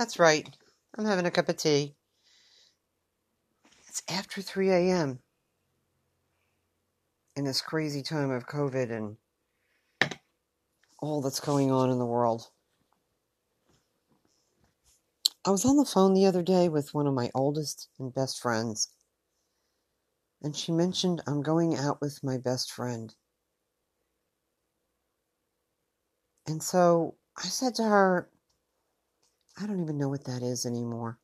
That's right. I'm having a cup of tea. It's after 3 a.m. in this crazy time of COVID and all that's going on in the world. I was on the phone the other day with one of my oldest and best friends, and she mentioned I'm going out with my best friend. And so I said to her, I don't even know what that is anymore.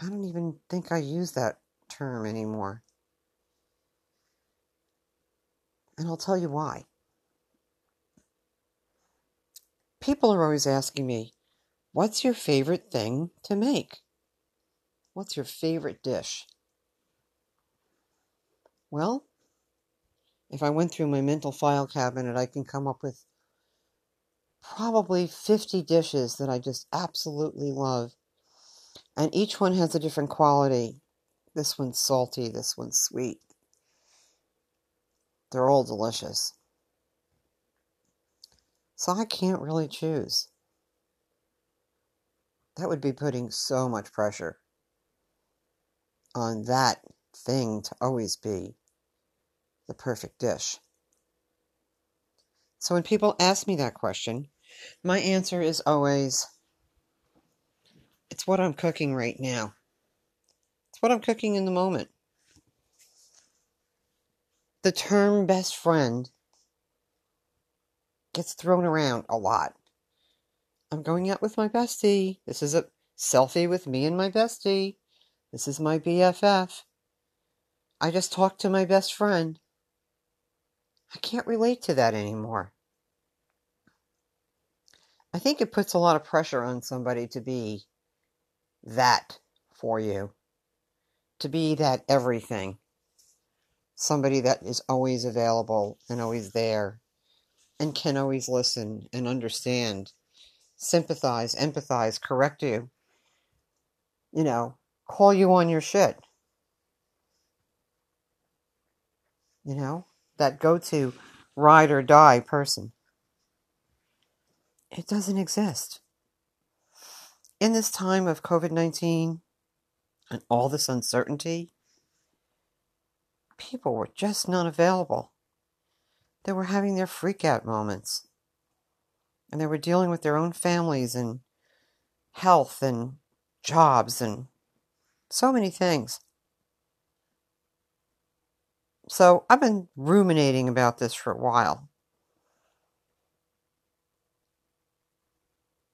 I don't even think I use that term anymore. And I'll tell you why. People are always asking me, What's your favorite thing to make? What's your favorite dish? Well, if I went through my mental file cabinet, I can come up with probably 50 dishes that I just absolutely love. And each one has a different quality. This one's salty, this one's sweet. They're all delicious. So I can't really choose. That would be putting so much pressure on that thing to always be the perfect dish. So when people ask me that question, my answer is always it's what I'm cooking right now. It's what I'm cooking in the moment. The term best friend gets thrown around a lot. I'm going out with my bestie. This is a selfie with me and my bestie. This is my BFF. I just talked to my best friend. I can't relate to that anymore. I think it puts a lot of pressure on somebody to be that for you, to be that everything. Somebody that is always available and always there and can always listen and understand, sympathize, empathize, correct you, you know, call you on your shit. You know, that go to ride or die person. It doesn't exist. In this time of COVID 19 and all this uncertainty, people were just not available. They were having their freakout moments. And they were dealing with their own families and health and jobs and so many things. So I've been ruminating about this for a while.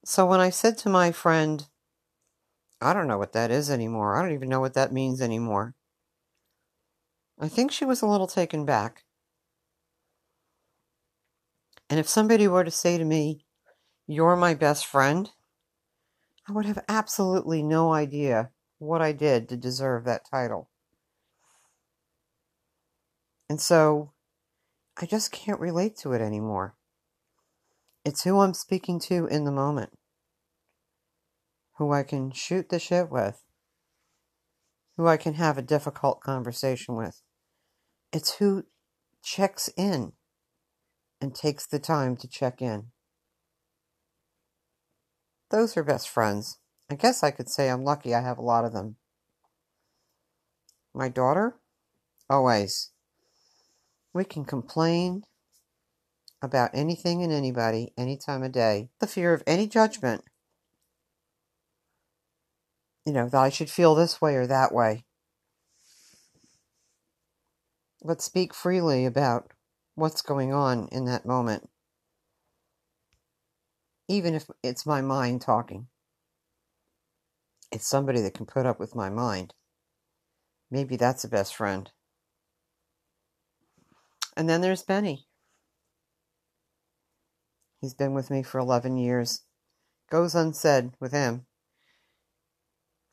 So when I said to my friend, I don't know what that is anymore, I don't even know what that means anymore, I think she was a little taken back. And if somebody were to say to me, You're my best friend, I would have absolutely no idea what I did to deserve that title. And so I just can't relate to it anymore. It's who I'm speaking to in the moment, who I can shoot the shit with, who I can have a difficult conversation with. It's who checks in and takes the time to check in. Those are best friends. I guess I could say I'm lucky I have a lot of them. My daughter? Always. We can complain about anything and anybody any time of day. The fear of any judgment. You know, that I should feel this way or that way. But speak freely about what's going on in that moment. Even if it's my mind talking. It's somebody that can put up with my mind. Maybe that's a best friend. And then there's Benny. He's been with me for 11 years. Goes unsaid with him.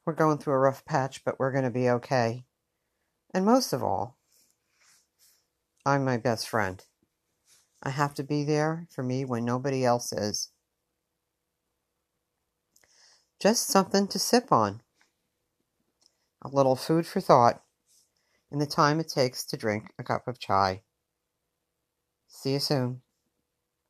We're going through a rough patch, but we're going to be okay. And most of all, I'm my best friend. I have to be there for me when nobody else is. Just something to sip on. A little food for thought in the time it takes to drink a cup of chai. See you soon.